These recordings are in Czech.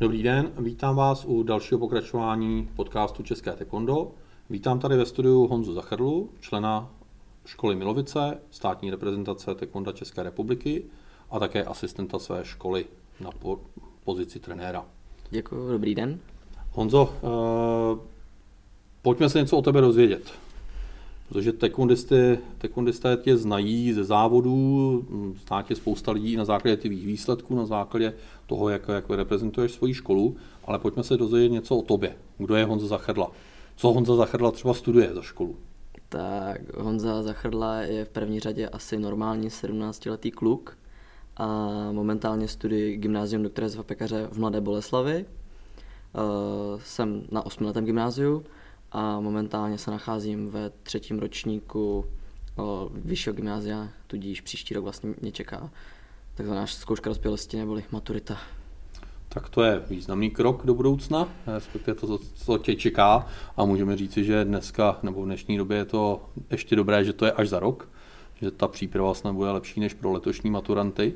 Dobrý den, vítám vás u dalšího pokračování podcastu České taekwondo. Vítám tady ve studiu Honzu Zachrlu, člena školy Milovice, státní reprezentace taekwondo České republiky a také asistenta své školy na pozici trenéra. Děkuji, dobrý den. Honzo, uh, pojďme se něco o tebe dozvědět. Protože tekundisty, tekundisté tě znají ze závodů, zná tě spousta lidí na základě tvých výsledků, na základě toho, jak, jak reprezentuješ svoji školu, ale pojďme se dozvědět něco o tobě. Kdo je Honza Zachrdla? Co Honza Zachrdla třeba studuje za školu? Tak Honza Zachrdla je v první řadě asi normální 17-letý kluk a momentálně studuji gymnázium doktora Josefa Pekaře v Mladé Boleslavi. Uh, jsem na osmiletém gymnáziu a momentálně se nacházím ve třetím ročníku vyššího gymnázia, tudíž příští rok vlastně mě čeká takzvaná zkouška dospělosti neboli maturita. Tak to je významný krok do budoucna, respektive to, co tě čeká a můžeme říci, že dneska nebo v dnešní době je to ještě dobré, že to je až za rok, že ta příprava snad bude lepší než pro letošní maturanty.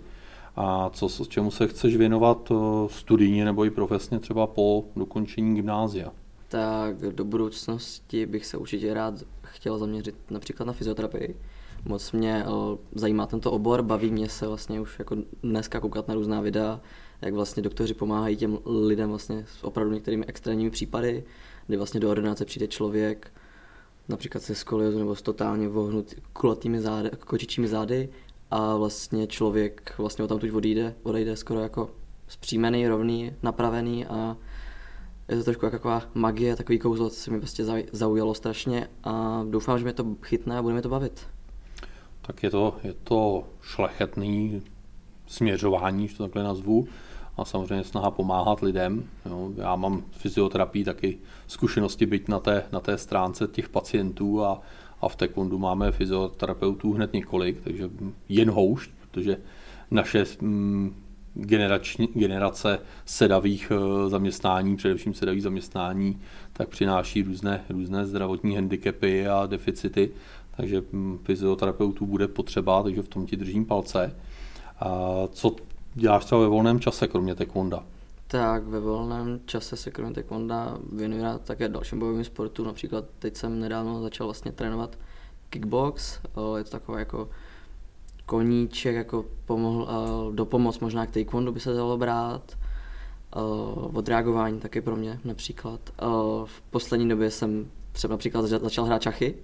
A co, čemu se chceš věnovat studijně nebo i profesně třeba po dokončení gymnázia? Tak do budoucnosti bych se určitě rád chtěl zaměřit například na fyzioterapii. Moc mě eh, zajímá tento obor, baví mě se vlastně už jako dneska koukat na různá videa, jak vlastně doktoři pomáhají těm lidem vlastně s opravdu některými extrémními případy, kdy vlastně do ordinace přijde člověk, například se skoliozou nebo s totálně vohnut kulatými zády, kočičími zády a vlastně člověk vlastně tam odejde, odejde skoro jako zpřímený, rovný, napravený a je to trošku taková magie, takový kouzlo, co se mi prostě zaujalo strašně a doufám, že mě to chytne a bude mi to bavit. Tak je to, je to šlechetný směřování, že to takhle nazvu, a samozřejmě snaha pomáhat lidem. Jo. Já mám fyzioterapii taky zkušenosti být na té, na té stránce těch pacientů a, a v taekwondu máme fyzioterapeutů hned několik, takže jen houšť, protože naše mm, generační, generace sedavých eh, zaměstnání, především sedavých zaměstnání, tak přináší různé, různé zdravotní handicapy a deficity, takže hm, fyzioterapeutů bude potřeba, takže v tom ti držím palce. A co děláš třeba ve volném čase, kromě taekwonda? Tak ve volném čase se kromě taekwonda věnuji rád také dalším bojovým sportům, například teď jsem nedávno začal vlastně trénovat kickbox, je to takové jako koníček jako pomohl, uh, do pomoc možná k taekwondo by se dalo brát, uh, odreagování taky pro mě například. Uh, v poslední době jsem třeba například začal hrát čachy,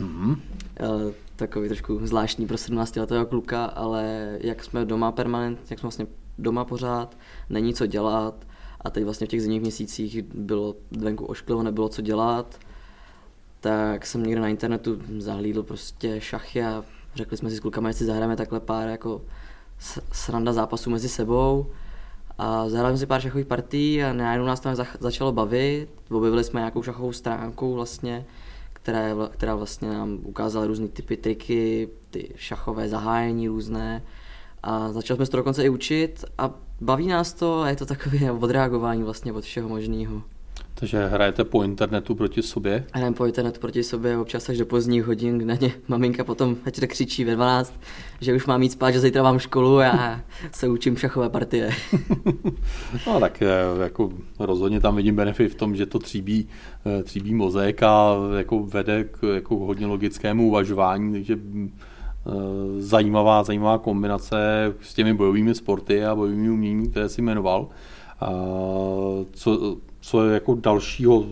mm-hmm. uh, takový trošku zvláštní pro 17 letého kluka, ale jak jsme doma permanent, jak jsme vlastně doma pořád, není co dělat a teď vlastně v těch zimních měsících bylo venku ošklivo, nebylo co dělat, tak jsem někde na internetu zahlídl prostě šachy a Řekli jsme si s klukama, jestli zahrajeme takhle pár jako sranda zápasů mezi sebou. A zahrali jsme si pár šachových partí a najednou nás tam začalo bavit. Objevili jsme nějakou šachovou stránku vlastně, která, která vlastně nám ukázala různé typy triky, ty šachové zahájení různé. A začali jsme se to dokonce i učit a baví nás to a je to takové odreagování vlastně od všeho možného. Takže hrajete po internetu proti sobě? Hrajeme po internetu proti sobě občas až do pozdních hodin, kde mě maminka potom večer křičí ve 12, že už mám mít spát, že zítra mám školu a se učím šachové partie. no tak eh, jako rozhodně tam vidím benefit v tom, že to tříbí, eh, tříbí mozek a jako vede k jako hodně logickému uvažování, takže eh, zajímavá, zajímavá kombinace s těmi bojovými sporty a bojovými umění, které si jmenoval. A co, co je jako dalšího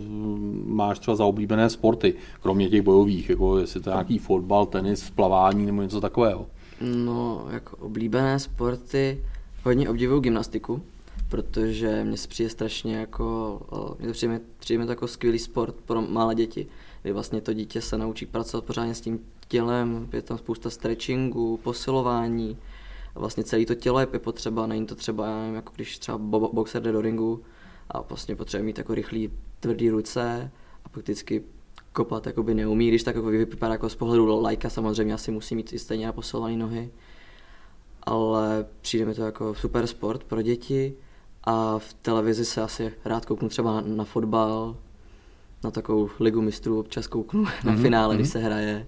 máš třeba za oblíbené sporty, kromě těch bojových, jako jestli to je nějaký fotbal, tenis, plavání nebo něco takového? No, jako oblíbené sporty, hodně obdivuju gymnastiku, protože mě se přijde strašně jako, mě to přijde, přijde to jako skvělý sport pro malé děti, kdy vlastně to dítě se naučí pracovat pořádně s tím tělem, je tam spousta stretchingu, posilování, vlastně celé to tělo je potřeba, není to třeba, já nevím, jako když třeba boxer jde do ringu, a vlastně potřebuje mít jako rychlý, tvrdý ruce a prakticky kopat jakoby neumí, když tak jako vypadá jako z pohledu lajka, samozřejmě asi musí mít i stejně posilované nohy, ale přijde mi to jako super sport pro děti a v televizi se asi rád kouknu třeba na, na fotbal, na takovou ligu mistrů občas kouknu na mm-hmm. finále, mm-hmm. když se hraje.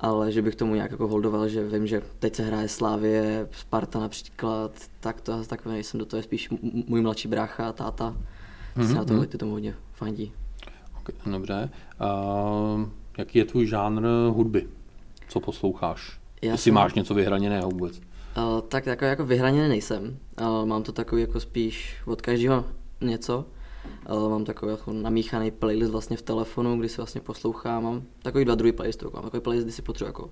Ale že bych tomu nějak jako holdoval, že vím, že teď se hraje Slávie, Sparta například, tak to takový nejsem, do toho je spíš můj mladší brácha a táta, mm-hmm. se na tohle ty tomu hodně fandí. Okay, dobře. Uh, jaký je tvůj žánr hudby? Co posloucháš? Já Jestli jsem... máš něco vyhraněného vůbec? Uh, tak jako, jako vyhraněný nejsem. Uh, mám to takový jako spíš od každého něco. Mám takový jako namíchaný playlist vlastně v telefonu, kdy si vlastně poslouchám. Mám takový dva druhý playlistů. Mám takový playlist, kdy si potřebuji jako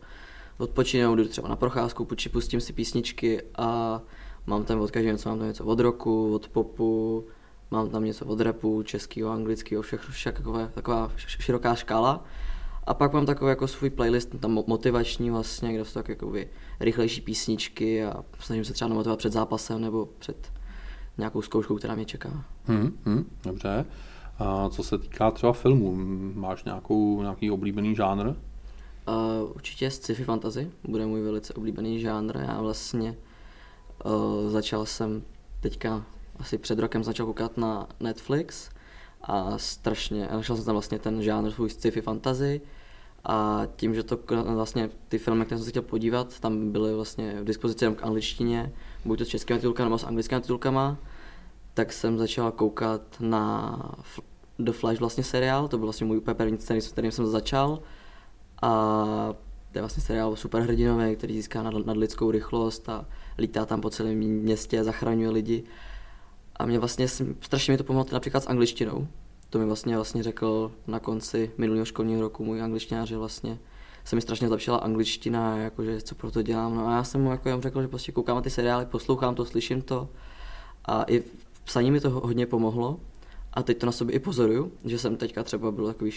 odpočinout, jdu třeba na procházku, pustím si písničky a mám tam od každého něco. Mám tam něco od roku, od popu, mám tam něco od rapu, českého, anglického, všechno, všechno taková široká škála. A pak mám takový jako svůj playlist tam motivační vlastně, kde jsou tak jako rychlejší písničky a snažím se třeba namotivovat před zápasem nebo před nějakou zkouškou, která mě čeká. Hmm, hmm, dobře. A co se týká třeba filmů, máš nějakou, nějaký oblíbený žánr? Uh, určitě sci-fi fantasy bude můj velice oblíbený žánr. Já vlastně uh, začal jsem teďka asi před rokem začal koukat na Netflix a strašně, našel jsem tam vlastně ten žánr svůj sci-fi fantasy a tím, že to vlastně ty filmy, které jsem se chtěl podívat, tam byly vlastně v dispozici jenom k angličtině, buď to s českými titulkami nebo s anglickými titulkama, tak jsem začal koukat na The Flash vlastně seriál, to byl vlastně můj úplně první scény, s kterým jsem začal a to je vlastně seriál superhrdinový, který získá nad, nadlidskou rychlost a lítá tam po celém městě, zachraňuje lidi. A mě vlastně strašně mi to pomohlo například s angličtinou, to mi vlastně, vlastně řekl na konci minulého školního roku můj angličtinář, že vlastně se mi strašně zlepšila angličtina, jakože co pro to dělám. No a já jsem mu jako řekl, že prostě koukám na ty seriály, poslouchám to, slyším to a i psaní mi to hodně pomohlo. A teď to na sobě i pozoruju, že jsem teďka třeba byl takový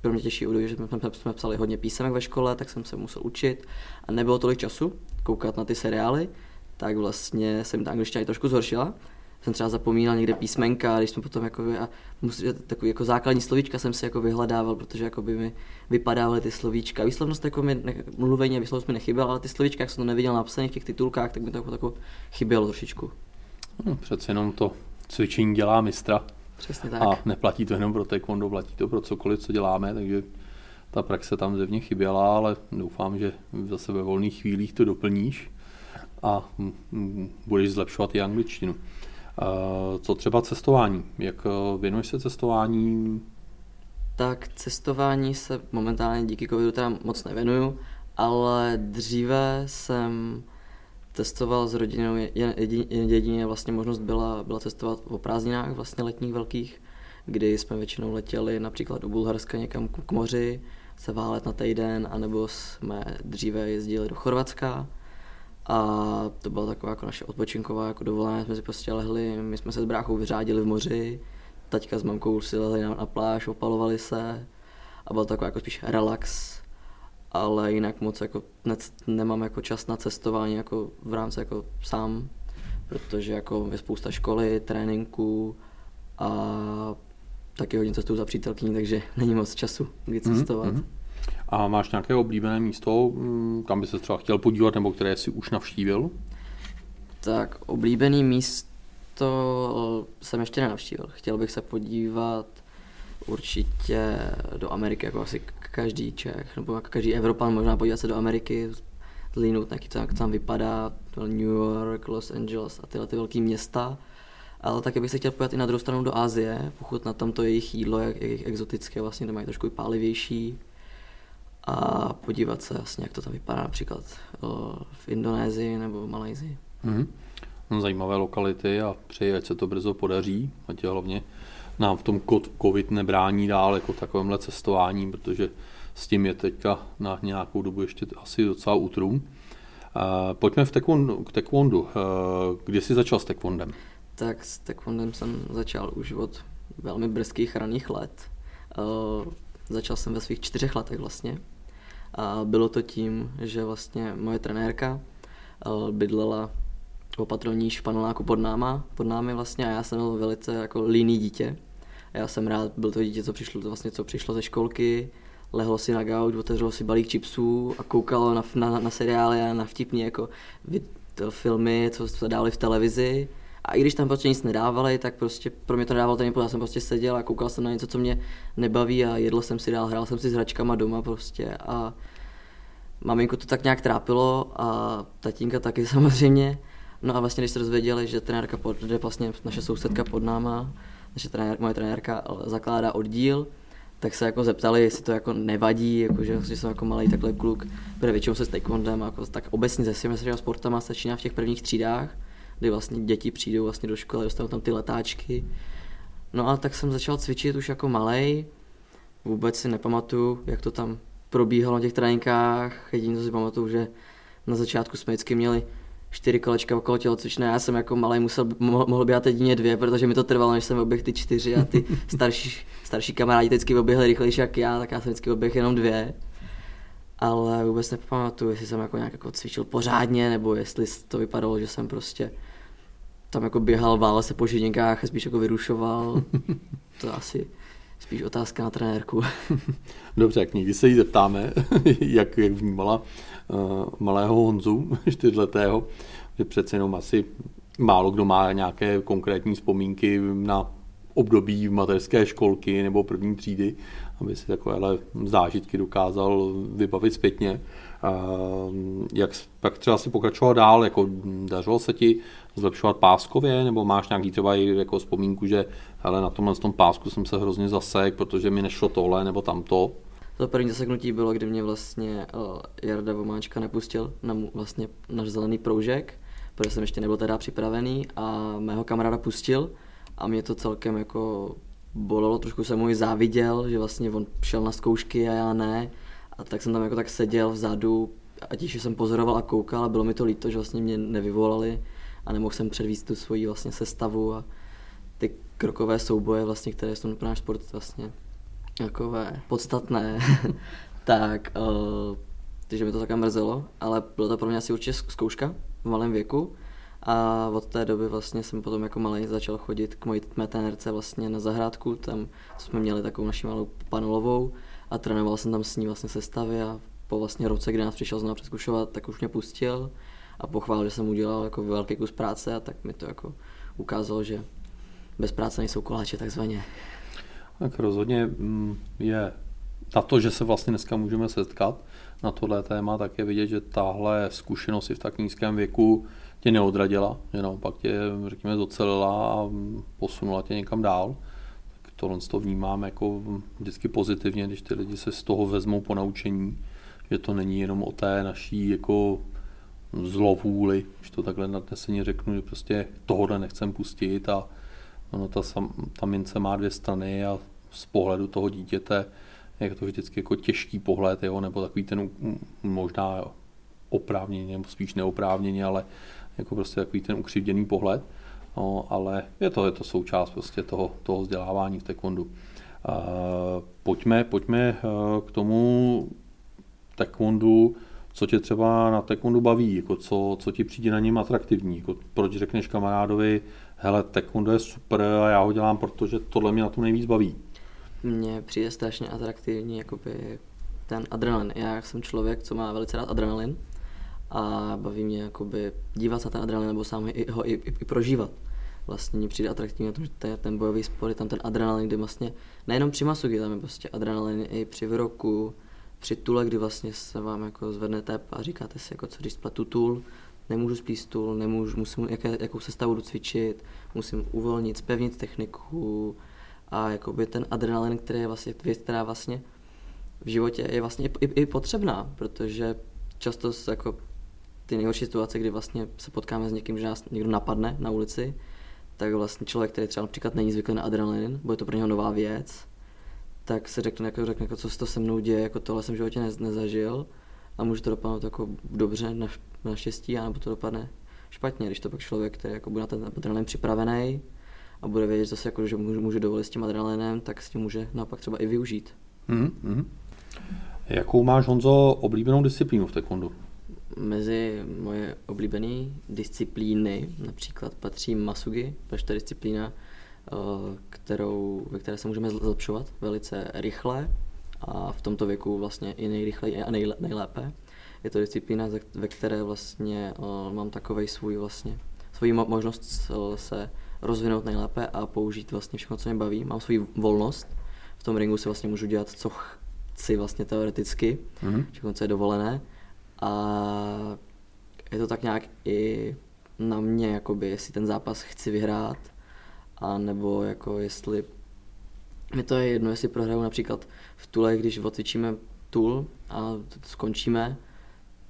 pro mě těžší údoj, že jsme, jsme psali hodně písemek ve škole, tak jsem se musel učit. A nebylo tolik času koukat na ty seriály, tak vlastně jsem ta angličtina i trošku zhoršila jsem třeba zapomínal někde písmenka, když jsme potom jako, a musí, takový jako základní slovíčka jsem si jako vyhledával, protože jako by mi vypadávaly ty slovíčka. Výslovnost jako mi, ne, mluvení a výslovnost mi nechyběla, ale ty slovíčka, jak jsem to neviděl napsané v těch titulkách, tak mi to jako, jako chybělo trošičku. No, přece jenom to cvičení dělá mistra. Přesně tak. A neplatí to jenom pro taekwondo, platí to pro cokoliv, co děláme, takže ta praxe tam zevně chyběla, ale doufám, že zase ve volných chvílích to doplníš a budeš zlepšovat i angličtinu. Co třeba cestování? Jak eh, věnuješ se cestování? Tak cestování se momentálně díky covidu teda moc nevěnuju, ale dříve jsem cestoval s rodinou, jedině vlastně možnost byla, byla cestovat o prázdninách vlastně letních velkých, kdy jsme většinou letěli například do Bulharska někam k moři, se válet na týden, anebo jsme dříve jezdili do Chorvatska, a to byla taková jako naše odpočinková jako dovolená, jsme si prostě lehli, my jsme se s bráchou vyřádili v moři, taťka s mamkou si lehli na, na pláž, opalovali se a byl takový jako spíš relax, ale jinak moc jako ne, nemám jako čas na cestování jako v rámci jako sám, protože jako je spousta školy, tréninku a taky hodně cestuju za přítelkyní, takže není moc času kdy mhm, cestovat. Mm-hmm. A máš nějaké oblíbené místo, mm, kam by se třeba chtěl podívat, nebo které jsi už navštívil? Tak oblíbený místo jsem ještě nenavštívil. Chtěl bych se podívat určitě do Ameriky, jako asi každý Čech, nebo jako každý Evropan, možná podívat se do Ameriky, zlínout, jak to, jak to tam vypadá, New York, Los Angeles a tyhle ty velké města. Ale taky bych se chtěl podívat i na druhou stranu do Asie, pokud na tamto jejich jídlo, jak, jak exotické, vlastně to mají trošku i pálivější a podívat se jasně, jak to tam vypadá například v Indonésii nebo v Malajzii. Mm-hmm. Zajímavé lokality a přeji, ať se to brzo podaří, ať hlavně nám v tom covid nebrání dál jako takovémhle cestování, protože s tím je teďka na nějakou dobu ještě asi docela útrum. Pojďme v taekwondu, k taekwondu. Kdy jsi začal s taekwondem? Tak s taekwondem jsem začal už od velmi brzkých raných let. Začal jsem ve svých čtyřech letech vlastně. A bylo to tím, že vlastně moje trenérka eh, bydlela opatrovní v paneláku pod náma, pod námi vlastně a já jsem byl velice jako líný dítě. A já jsem rád, byl to dítě, co přišlo, vlastně, co přišlo ze školky, lehlo si na gauč, otevřelo si balík chipsů a koukalo na, na, na seriály a na vtipní jako filmy, co se dávali v televizi a i když tam prostě nic nedávali, tak prostě pro mě to nedávalo ten impuls. Já jsem prostě seděl a koukal jsem na něco, co mě nebaví a jedl jsem si dál, hrál jsem si s hračkama doma prostě a maminku to tak nějak trápilo a tatínka taky samozřejmě. No a vlastně, když se dozvěděli, že trenérka pod, vlastně naše sousedka pod náma, naše trenér, moje trenérka zakládá oddíl, tak se jako zeptali, jestli to jako nevadí, jako, že, že jsem jako malý takhle kluk, protože většinou se s taekwondem, jako, tak obecně se svými sportama začíná v těch prvních třídách, kdy vlastně děti přijdou vlastně do školy, dostanou tam ty letáčky. No a tak jsem začal cvičit už jako malý. Vůbec si nepamatuju, jak to tam probíhalo na těch tréninkách. Jedině to si pamatuju, že na začátku jsme vždycky měli čtyři kolečka okolo tělocvičné. Já jsem jako malý musel, mohl běhat jedině dvě, protože mi to trvalo, než jsem oběhl ty čtyři a ty starší, starší kamarádi vždycky oběhli rychlejší jak já, tak já jsem vždycky oběhl jenom dvě. Ale vůbec nepamatuju, jestli jsem jako nějak jako cvičil pořádně, nebo jestli to vypadalo, že jsem prostě tam jako běhal, vál se po židinkách a spíš jako vyrušoval. to asi spíš otázka na trenérku. Dobře, jak někdy se jí zeptáme, jak, jak vnímala uh, malého Honzu, čtyřletého, že přece jenom asi málo kdo má nějaké konkrétní vzpomínky na období mateřské školky nebo první třídy, aby si takovéhle zážitky dokázal vybavit zpětně. Uh, jak pak třeba si pokračoval dál, jako dařilo se ti zlepšovat páskově, nebo máš nějaký třeba i jako vzpomínku, že hele, na tomhle tom pásku jsem se hrozně zasek, protože mi nešlo tohle nebo tamto? To první zaseknutí bylo, kdy mě vlastně uh, Jarda Vomáčka nepustil na vlastně náš zelený proužek, protože jsem ještě nebyl teda připravený a mého kamaráda pustil a mě to celkem jako bolelo, trošku jsem mu i záviděl, že vlastně on šel na zkoušky a já ne. A tak jsem tam jako tak seděl vzadu a tiše jsem pozoroval a koukal a bylo mi to líto, že vlastně mě nevyvolali a nemohl jsem předvíst tu svoji vlastně sestavu a ty krokové souboje, vlastně, které jsou pro náš sport vlastně takové podstatné, tak uh, takže mi to také mrzelo, ale bylo to pro mě asi určitě zkouška v malém věku. A od té doby vlastně jsem potom jako malý začal chodit k mojí mé trenérce vlastně na zahrádku, tam jsme měli takovou naši malou panelovou a trénoval jsem tam s ní vlastně sestavy a po vlastně roce, kdy nás přišel znovu přeskušovat, tak už mě pustil a pochválil, že jsem udělal jako velký kus práce a tak mi to jako ukázalo, že bez práce nejsou koláče takzvaně. Tak rozhodně mm, je na to, že se vlastně dneska můžeme setkat na tohle téma, tak je vidět, že tahle zkušenost v tak nízkém věku tě neodradila, že naopak tě, řekněme, docelila a posunula tě někam dál. Tak tohle to vnímám jako vždycky pozitivně, když ty lidi se z toho vezmou po naučení, že to není jenom o té naší jako zlovůli, když to takhle nadneseně řeknu, že prostě tohohle nechcem pustit a ono ta, sam, ta mince má dvě strany a z pohledu toho dítěte je to vždycky jako těžký pohled, jo, nebo takový ten možná oprávněně, nebo spíš neoprávněně, ale jako prostě takový ten ukřivděný pohled. No, ale je to, je to součást prostě toho, toho vzdělávání v taekwondu. Uh, pojďme, pojďme uh, k tomu taekwondu, co tě třeba na taekwondu baví, jako co, co ti přijde na něm atraktivní, jako proč řekneš kamarádovi, hele, taekwondo je super a já ho dělám, protože tohle mě na tom nejvíc baví. Mně přijde strašně atraktivní jakoby ten adrenalin. Já jsem člověk, co má velice rád adrenalin a baví mě jakoby dívat se na ten adrenalin nebo sám ho i, i, i prožívat. Vlastně mě přijde atraktivní na tom, že to je ten bojový sport, je tam ten adrenalin, kdy vlastně nejenom při masugi, tam je prostě adrenalin i při vyroku, při tule, kdy vlastně se vám jako zvedne tep a říkáte si, jako co když spletu tul, nemůžu splít stůl, nemůžu, musím, jaké, jakou sestavu jdu cvičit, musím uvolnit, spevnit techniku a jakoby ten adrenalin, který je vlastně věc, která vlastně v životě je vlastně i, i, i potřebná, protože často se jako ty nejhorší situace, kdy vlastně se potkáme s někým, že nás někdo napadne na ulici, tak vlastně člověk, který třeba například není zvyklý na adrenalin, bude to pro něho nová věc, tak se řekne, jako, řekne jako, co se to se mnou děje, jako tohle jsem v životě ne, nezažil a může to dopadnout jako dobře, na, naštěstí, anebo to dopadne špatně, když to pak člověk, který jako bude na ten adrenalin připravený a bude vědět zase, jako, že může, může dovolit s tím adrenalinem, tak s tím může naopak třeba i využít. Mm-hmm. Jakou máš, Honzo, oblíbenou disciplínu v taekwondu? Mezi moje oblíbené disciplíny například patří masugi, protože to je disciplína, kterou, ve které se můžeme zlepšovat velice rychle a v tomto věku vlastně i nejrychleji a nejlépe. Je to disciplína, ve které vlastně uh, mám takový svůj vlastně, svoji možnost uh, se rozvinout nejlépe a použít vlastně všechno, co mě baví. Mám svou volnost. V tom ringu si vlastně můžu dělat, co chci vlastně teoreticky, mm-hmm. všechno, co je dovolené. a je to tak nějak i na mě, jakoby, jestli ten zápas chci vyhrát, a nebo jako jestli mi to je jedno, jestli prohraju například v Tule, když odcvičíme Tul a skončíme,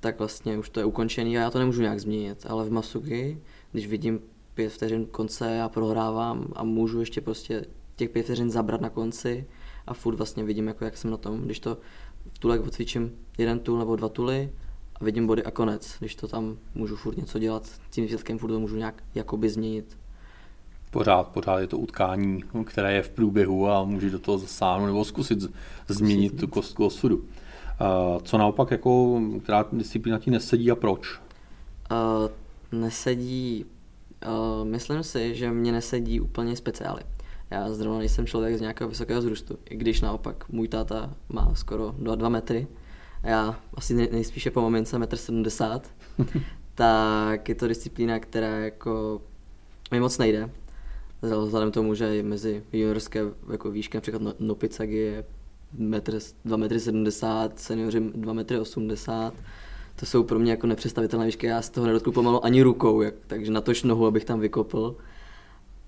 tak vlastně už to je ukončený a já to nemůžu nějak změnit, ale v Masugi, když vidím pět vteřin konce a prohrávám a můžu ještě prostě těch pět vteřin zabrat na konci a furt vlastně vidím, jako jak jsem na tom, když to v Tulek odcvičím jeden tul nebo dva tuly a vidím body a konec, když to tam můžu furt něco dělat, tím výsledkem furt to můžu nějak jakoby změnit. Pořád, pořád je to utkání, které je v průběhu a může do toho zasáhnout nebo zkusit změnit tu kostku osudu. Co naopak, jako, která disciplína ti nesedí a proč? Uh, nesedí, uh, myslím si, že mě nesedí úplně speciály. Já zrovna nejsem člověk z nějakého vysokého zrůstu, i když naopak můj táta má skoro 2 metre já asi nejspíše po mamince 1,70 m, tak je to disciplína, která jako mi moc nejde. Vzhledem tomu, že mezi juniorské jako výšky, například no, Nopicagi je 2,70 m, seniori 2,80 m, to jsou pro mě jako nepředstavitelné výšky, já z toho nedotknu pomalu ani rukou, jak, takže na tož nohu, abych tam vykopl.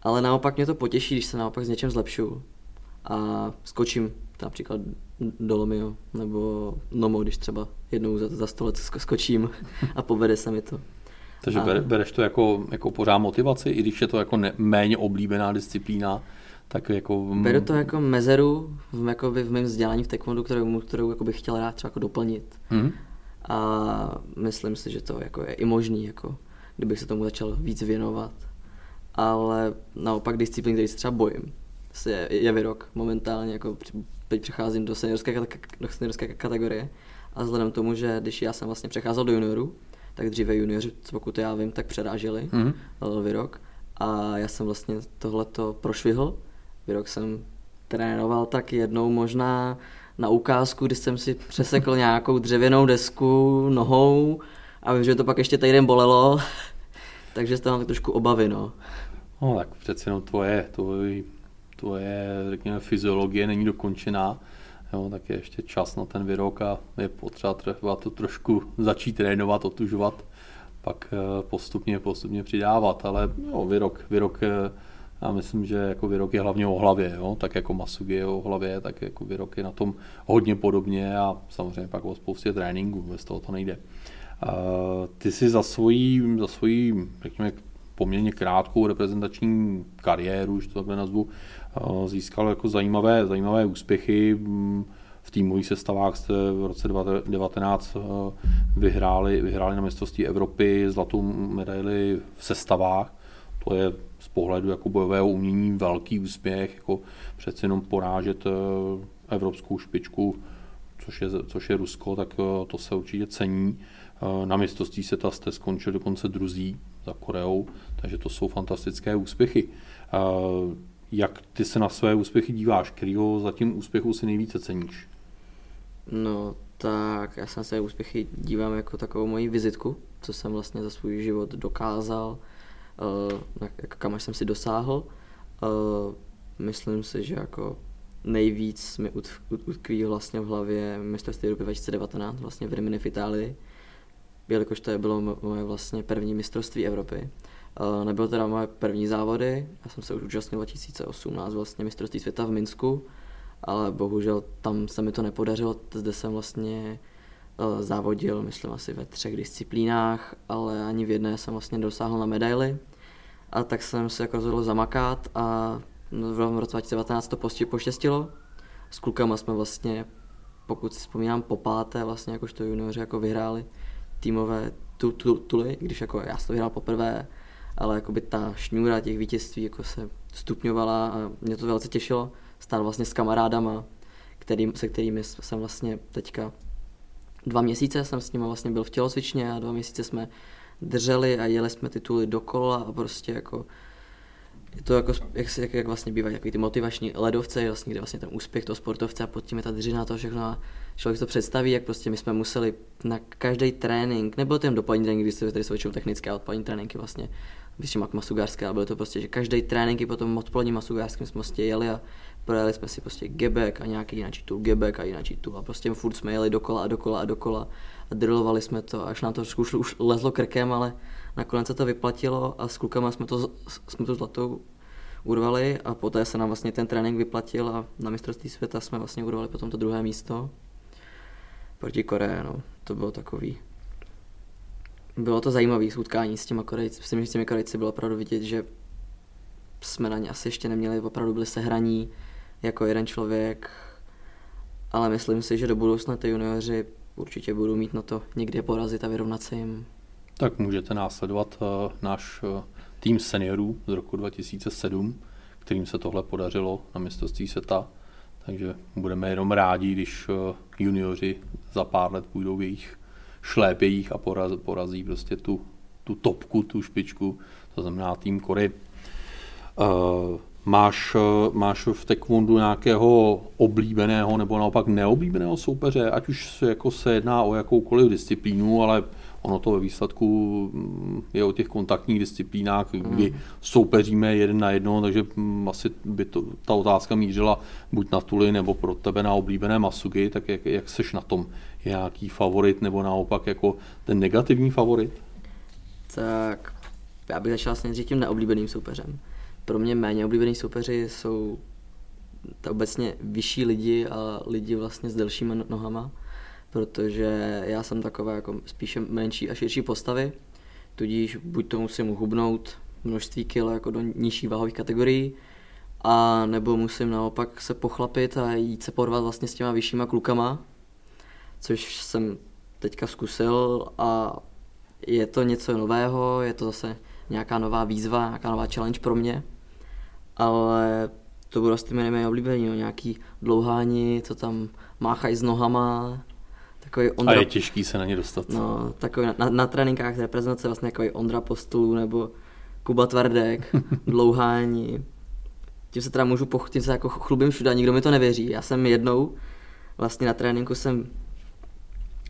Ale naopak mě to potěší, když se naopak s něčem zlepšu a skočím například Dolomio nebo Nomo, když třeba jednou za, za sto let skočím a povede se mi to. Takže a... bereš to jako, jako pořád motivaci, i když je to jako ne, méně oblíbená disciplína, tak jako... Beru to jako mezeru v, jakoby v mém vzdělání v taekwondu, kterou, kterou jako bych chtěl rád třeba jako doplnit. Hmm. A myslím si, že to jako je i možný, jako, kdybych se tomu začal víc věnovat. Ale naopak disciplín, který se třeba bojím, je, je vyrok momentálně, jako teď přecházím do seniorské, do seniorské kategorie a vzhledem k tomu, že když já jsem vlastně přecházel do junioru, tak dříve junioři, pokud já vím, tak přeráželi mm-hmm. vyrok a já jsem vlastně tohleto prošvihl. Vyrok jsem trénoval tak jednou možná na ukázku, kdy jsem si přesekl nějakou dřevěnou desku nohou a vím, že to pak ještě týden bolelo, takže to mám trošku obavy, no. No tak přece jenom tvoje, tvoje tvoje, řekněme, fyziologie není dokončená, jo, tak je ještě čas na ten výrok a je potřeba třeba to trošku začít trénovat, otužovat, pak eh, postupně, postupně přidávat, ale jo, výrok, výrok eh, já myslím, že jako výrok je hlavně o hlavě, jo? tak jako Masugi je o hlavě, tak jako výrok je na tom hodně podobně a samozřejmě pak o spoustě tréninku, bez toho to nejde. Ty si za svojí, za svojí řekněme, poměrně krátkou reprezentační kariéru, už to takhle nazvu, Eh, získal jako zajímavé, zajímavé úspěchy. V týmových sestavách jste v roce 2019 eh, vyhráli, vyhráli na mistrovství Evropy zlatou medaili v sestavách. To je z pohledu jako bojového umění velký úspěch, jako přeci jenom porážet eh, evropskou špičku, což je, což je Rusko, tak to se určitě cení. Na mistrovství světa jste skončili dokonce druzí za Koreou, takže to jsou fantastické úspěchy. Jak ty se na své úspěchy díváš? Kterýho za tím úspěchu si nejvíce ceníš? No, tak já se na své úspěchy dívám jako takovou moji vizitku, co jsem vlastně za svůj život dokázal, uh, kam až jsem si dosáhl. Uh, myslím si, že jako nejvíc mi utkví vlastně v hlavě mistrovství Evropy 2019, vlastně v Rimini v Itálii, jelikož to bylo moje vlastně první mistrovství Evropy. Uh, nebylo teda moje první závody, já jsem se už účastnil 2018 vlastně mistrovství světa v Minsku, ale bohužel tam se mi to nepodařilo, zde jsem vlastně uh, závodil, myslím asi ve třech disciplínách, ale ani v jedné jsem vlastně dosáhl na medaily. A tak jsem se jako rozhodl zamakat a v roce 2019 to poštěstilo. S klukama jsme vlastně, pokud si vzpomínám, po páté vlastně jakožto junioři jako vyhráli týmové tu, tu, tuly, když jako já jsem to vyhrál poprvé, ale jakoby ta šňůra těch vítězství jako se stupňovala a mě to velice těšilo. Stál vlastně s kamarádama, kterým, se kterými jsem vlastně teďka dva měsíce jsem s nimi vlastně byl v tělocvičně a dva měsíce jsme drželi a jeli jsme tituly dokola a prostě jako je to jako, jak, jak, jak vlastně bývají ty motivační ledovce, vlastně, kde vlastně ten úspěch toho sportovce a pod tím je ta dřina to všechno a člověk to představí, jak prostě my jsme museli na každý trénink, nebyl to jen dopolední trénink, kdy se tady se technické a odpolední tréninky vlastně myslím Masugarské, ale bylo to prostě, že každý trénink i potom odpoledním Masugarským jsme prostě jeli a projeli jsme si prostě gebek a nějaký jiný tu gebek a jiný tu a prostě furt jsme jeli dokola a dokola a dokola a drillovali jsme to, až nám to už, už lezlo krkem, ale nakonec se to vyplatilo a s klukama jsme to, jsme to zlatou urvali a poté se nám vlastně ten trénink vyplatil a na mistrovství světa jsme vlastně urvali potom to druhé místo proti Koreji, no. To bylo takový bylo to zajímavé utkání s těma Korejci. Myslím, že s těmi Korejci bylo opravdu vidět, že jsme na ně asi ještě neměli, opravdu byli sehraní jako jeden člověk, ale myslím si, že do budoucna ty junioři určitě budou mít na to někde porazit a vyrovnat se jim. Tak můžete následovat uh, náš uh, tým seniorů z roku 2007, kterým se tohle podařilo na mistrovství světa. Takže budeme jenom rádi, když uh, junioři za pár let půjdou v jejich šlépějích a poraz, porazí prostě tu, tu topku, tu špičku, to znamená tým Kory. Uh, máš, máš v taekwondu nějakého oblíbeného nebo naopak neoblíbeného soupeře, ať už jako se jedná o jakoukoliv disciplínu, ale ono to ve výsledku mm, je o těch kontaktních disciplínách, kdy mm. soupeříme jeden na jedno, takže mm, asi by to, ta otázka mířila buď na Tuli nebo pro tebe na oblíbené Masugi, tak jak, jak seš na tom? Nějaký favorit nebo naopak jako ten negativní favorit? Tak já bych začal s nejdřív tím neoblíbeným soupeřem. Pro mě méně oblíbený soupeři jsou to obecně vyšší lidi a lidi vlastně s delšími nohama protože já jsem taková jako spíše menší a širší postavy, tudíž buď to musím hubnout množství kil jako do nižší váhových kategorií, a nebo musím naopak se pochlapit a jít se porvat vlastně s těma vyššíma klukama, což jsem teďka zkusil a je to něco nového, je to zase nějaká nová výzva, nějaká nová challenge pro mě, ale to budou s těmi nejoblíbení, no, nějaký dlouháni, co tam máchají s nohama, Takový Ondra... A je těžký se na ně dostat. No, takový na, na tréninkách reprezentace vlastně jako Ondra Postolů nebo Kuba Tvardek, dlouhání. Tím se teda můžu poch- tím se jako chlubím všude a nikdo mi to nevěří. Já jsem jednou vlastně na tréninku jsem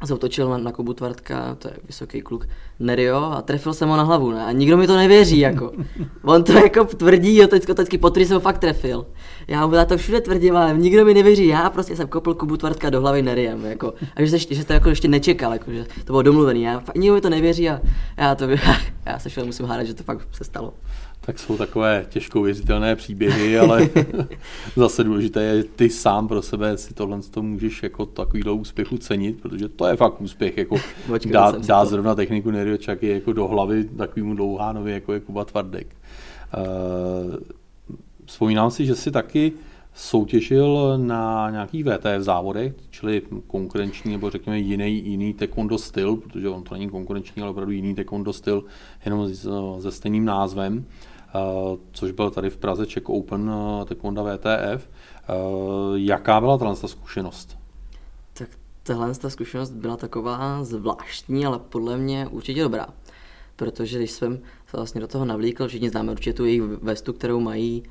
zautočil na, na Kubu Tvartka, to je vysoký kluk, Nerio a trefil jsem ho na hlavu, ne? A nikdo mi to nevěří, jako. On to jako tvrdí, jo, teď, teď potrý jsem ho fakt trefil. Já mu to všude tvrdím, ale nikdo mi nevěří, já prostě jsem kopl Kubu Tvartka do hlavy Neriem, jako. A že, že, že to jako ještě nečekal, jako, že to bylo domluvený, já, nikdo mi to nevěří a já to, já se všel musím hádat, že to fakt se stalo tak jsou takové těžko věřitelné příběhy, ale zase důležité je, ty sám pro sebe si tohle to můžeš jako takovýhle úspěchu cenit, protože to je fakt úspěch, jako dá, dá zrovna techniku Neriočaky jako do hlavy takovému dlouhánovi, jako je Kuba Tvardek. Uh, vzpomínám si, že si taky soutěžil na nějaký VTF závodech, čili konkurenční nebo řekněme jiný, jiný taekwondo styl, protože on to není konkurenční, ale opravdu jiný taekwondo styl, jenom se stejným názvem. Eh, což byl tady v Praze Czech Open eh, Taekwondo VTF. Eh, jaká byla tahle zkušenost? Tak tahle zkušenost byla taková zvláštní, ale podle mě určitě dobrá. Protože když jsem se vlastně do toho navlíkl, všichni známe určitě tu jejich vestu, kterou mají,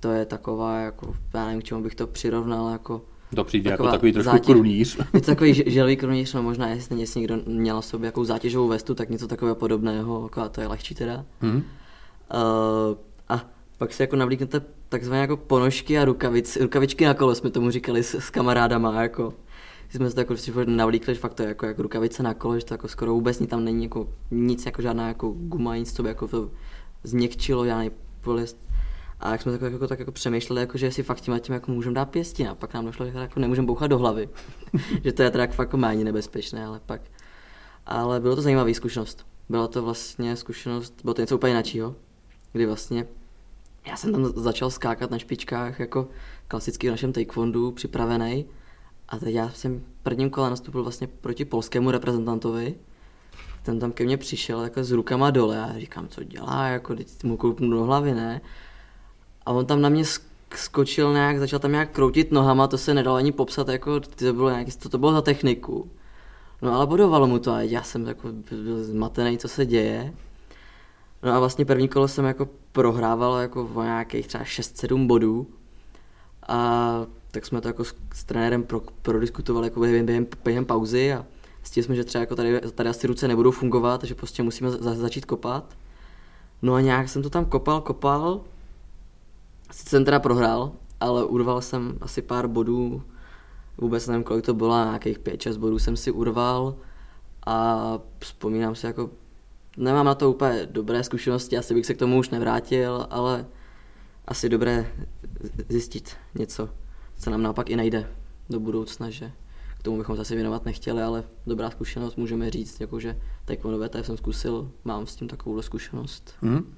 to je taková, jako, já nevím, k čemu bych to přirovnal, jako to přijde jako takový trošku zátěž, krunýř. Je to takový želový krunýř, no možná jestli, jestli někdo měl sobě jakou zátěžovou vestu, tak něco takového podobného, jako to je lehčí teda. Hmm. Uh, a pak si jako navlíknete takzvané jako ponožky a rukavic, rukavičky na kolo, jsme tomu říkali s, s kamarádama, jako jsme se to jako navlíkli, že fakt to je jako, jako rukavice na kolo, že to jako skoro vůbec tam není jako nic, jako žádná jako guma, nic, co by jako to změkčilo, žádný polyst. A jak jsme tak jako, tak jako přemýšleli, jako, že si fakt tím, tím jako můžeme dát pěstí, a pak nám došlo, že jako nemůžeme bouchat do hlavy. že to je teda jako fakt jako méně nebezpečné, ale pak. Ale bylo to zajímavá zkušenost. Byla to vlastně zkušenost, bylo to něco úplně jiného kdy vlastně já jsem tam začal skákat na špičkách jako klasicky v našem taekwondu připravený a teď já jsem prvním kole nastupil vlastně proti polskému reprezentantovi ten tam ke mně přišel jako s rukama dole a říkám, co dělá, jako teď mu koupnu do hlavy, ne? A on tam na mě skočil nějak, začal tam nějak kroutit nohama, to se nedalo ani popsat, jako to bylo nějaký, co to bylo za techniku. No ale bodovalo mu to a já jsem jako byl zmatený, co se děje. No a vlastně první kolo jsem jako prohrával jako o nějakých třeba 6-7 bodů. A tak jsme to jako s, s trenérem pro, prodiskutovali jako během, během, během pauzy a zjistili jsme, že třeba jako tady, tady asi ruce nebudou fungovat, že prostě musíme za, začít kopat. No a nějak jsem to tam kopal, kopal. Sice jsem teda prohrál, ale urval jsem asi pár bodů, vůbec nevím, kolik to bylo, nějakých 5-6 bodů jsem si urval a vzpomínám si jako, nemám na to úplně dobré zkušenosti, asi bych se k tomu už nevrátil, ale asi dobré zjistit něco, co nám naopak i najde do budoucna, že k tomu bychom zase věnovat nechtěli, ale dobrá zkušenost můžeme říct, jakože taekwondo VTF jsem zkusil, mám s tím takovou zkušenost. Hmm.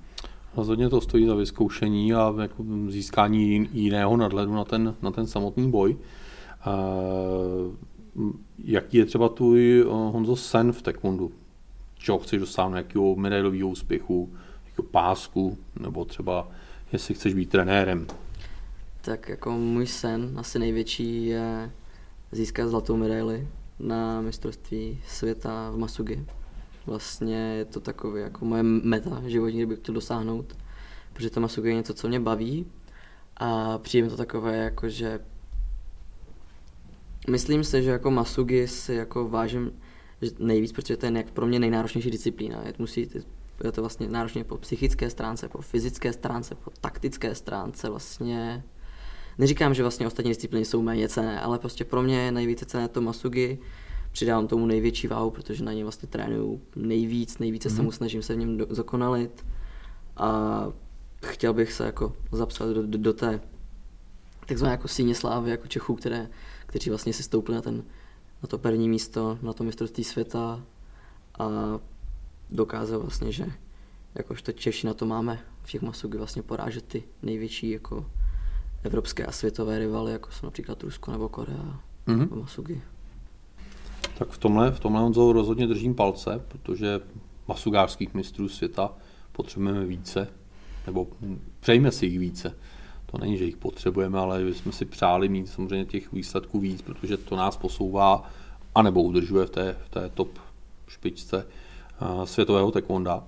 Rozhodně to stojí za vyzkoušení a jako získání jiného nadhledu na ten, na ten samotný boj. Uh, jaký je třeba tvůj Honzo sen v taekwondu? Čeho chceš dosáhnout, jakého medailového úspěchu, jakého pásku, nebo třeba jestli chceš být trenérem? Tak jako můj sen, asi největší, je získat zlatou medaili na mistrovství světa v Masugi. Vlastně je to takové jako moje meta životní, kdybych chtěl dosáhnout, protože to Masugi je něco, co mě baví a přijde to takové jako, že myslím si, že jako Masugi si jako vážím nejvíc, protože to je jak pro mě nejnáročnější disciplína. Je, musí, je to vlastně náročně po psychické stránce, po fyzické stránce, po taktické stránce vlastně Neříkám, že vlastně ostatní disciplíny jsou méně cené, ale prostě pro mě je nejvíce cené to masugi. Přidávám tomu největší váhu, protože na něm vlastně trénuju nejvíc, nejvíce mm-hmm. se mhm. mu snažím se v něm dokonalit. A chtěl bych se jako zapsat do, do, do té takzvané jako síně slávy jako Čechů, které, kteří vlastně si stoupli na, ten, na to první místo, na to mistrovství světa a dokázal vlastně, že jakožto Češi na to máme v těch vlastně porážet ty největší jako evropské a světové rivaly, jako jsou například Rusko nebo Korea mm-hmm. Masugi. Tak v tomhle, v tomhle Honzo rozhodně držím palce, protože masugářských mistrů světa potřebujeme více, nebo přejme si jich více. To není, že jich potřebujeme, ale bychom si přáli mít samozřejmě těch výsledků víc, protože to nás posouvá anebo udržuje v té, v té top špičce uh, světového taekwonda.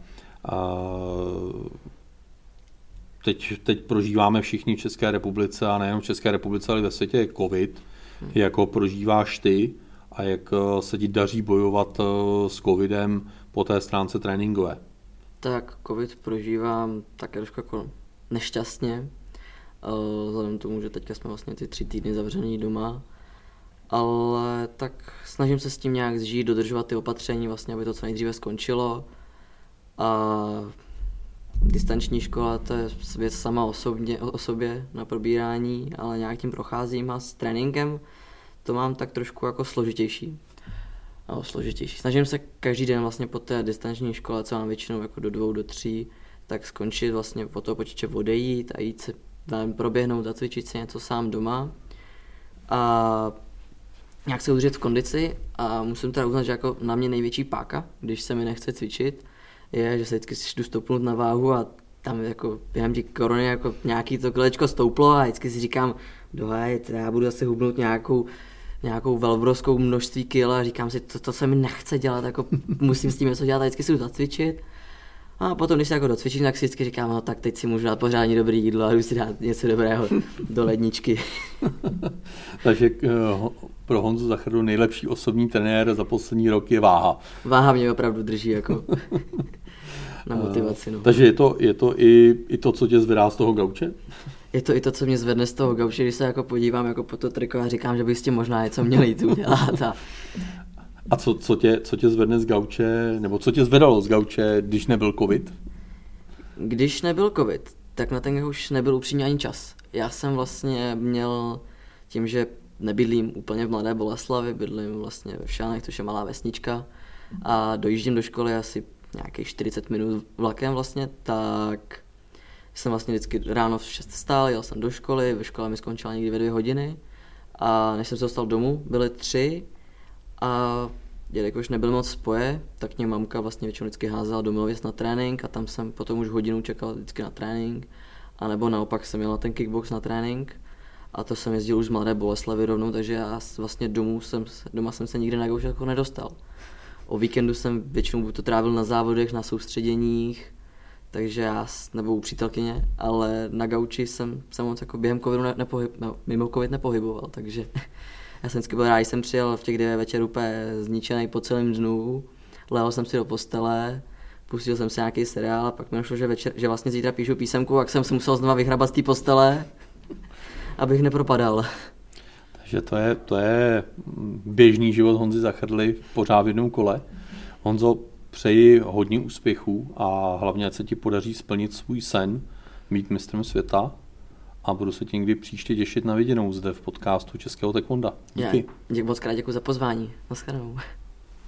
Uh, teď, teď prožíváme všichni v České republice a nejenom v České republice, ale ve světě je covid. Hmm. Jako prožíváš ty a jak eh, se ti daří bojovat s covidem po té stránce tréninkové? Tak covid prožívám také trošku jako nešťastně, vzhledem k tomu, že teďka jsme vlastně ty tři týdny zavřený doma, ale tak snažím se s tím nějak zžít, dodržovat ty opatření, vlastně, aby to co nejdříve skončilo a distanční škola to je věc sama osobně, o sobě na probírání, ale nějak tím procházím a s tréninkem to mám tak trošku jako složitější. No, složitější. Snažím se každý den vlastně po té distanční škole, co mám většinou jako do dvou, do tří, tak skončit vlastně po toho počíče odejít a jít se nevím, proběhnout, zacvičit si něco sám doma a nějak se udržet v kondici a musím teda uznat, že jako na mě největší páka, když se mi nechce cvičit, je, že se vždycky jdu stoupnout na váhu a tam jako během těch korony jako nějaký to kolečko stouplo a vždycky si říkám, dohaj, já budu zase hubnout nějakou, nějakou velbrovskou množství kil a říkám si, to, to se mi nechce dělat, jako musím s tím něco dělat a vždycky si jdu zacvičit. A potom, když se jako docvičím, tak si vždycky říkám, no tak teď si můžu dát pořádně dobrý jídlo a jdu si dát něco dobrého do ledničky. Takže eh, pro Honzu Zachrdu nejlepší osobní trenér za poslední rok je váha. Váha mě opravdu drží jako na motivaci. No. Takže je to, je to i, i to, co tě zvedá z toho gauče? Je to i to, co mě zvedne z toho gauče, když se jako podívám jako po to triko a říkám, že bych s tím možná něco měl jít udělat. A, a co, co, tě, co tě zvedne z gauče, nebo co tě zvedalo z gauče, když nebyl covid? Když nebyl covid, tak na ten už nebyl upřímně ani čas. Já jsem vlastně měl tím, že nebydlím úplně v Mladé Boleslavi, bydlím vlastně ve Všánech, což je malá vesnička a dojíždím do školy asi nějakých 40 minut vlakem vlastně, tak jsem vlastně vždycky ráno v 6 stál, jel jsem do školy, ve škole mi skončila někdy ve dvě hodiny a než jsem se dostal domů, byly tři a jelikož nebyl moc spoje, tak mě mamka vlastně většinou vždycky házela do na trénink a tam jsem potom už hodinu čekal vždycky na trénink. A nebo naopak jsem měl na ten kickbox na trénink a to jsem jezdil už z Mladé Boleslavy rovnou, takže já vlastně domů jsem, doma jsem se nikdy na jako nedostal. O víkendu jsem většinou to trávil na závodech, na soustředěních, takže já, nebo u přítelkyně, ale na gauči jsem se moc jako během covidu nepohyb, no, mimo covid nepohyboval, takže já jsem vždycky byl rád, jsem přijel v těch 9 večer úplně zničený po celém dnu, lehal jsem si do postele, pustil jsem si nějaký seriál a pak mi našlo, že, večer, že vlastně zítra píšu písemku, jak jsem se musel znova vyhrabat z té postele, abych nepropadal. Takže to je, to je běžný život Honzy Zachrly pořád v jednom kole. Honzo, přeji hodně úspěchů a hlavně, ať se ti podaří splnit svůj sen, mít mistrem světa a budu se ti někdy příště těšit na viděnou zde v podcastu Českého Taekwonda. Díky. Já, dě, moc krát děkuji za pozvání. Naschledanou.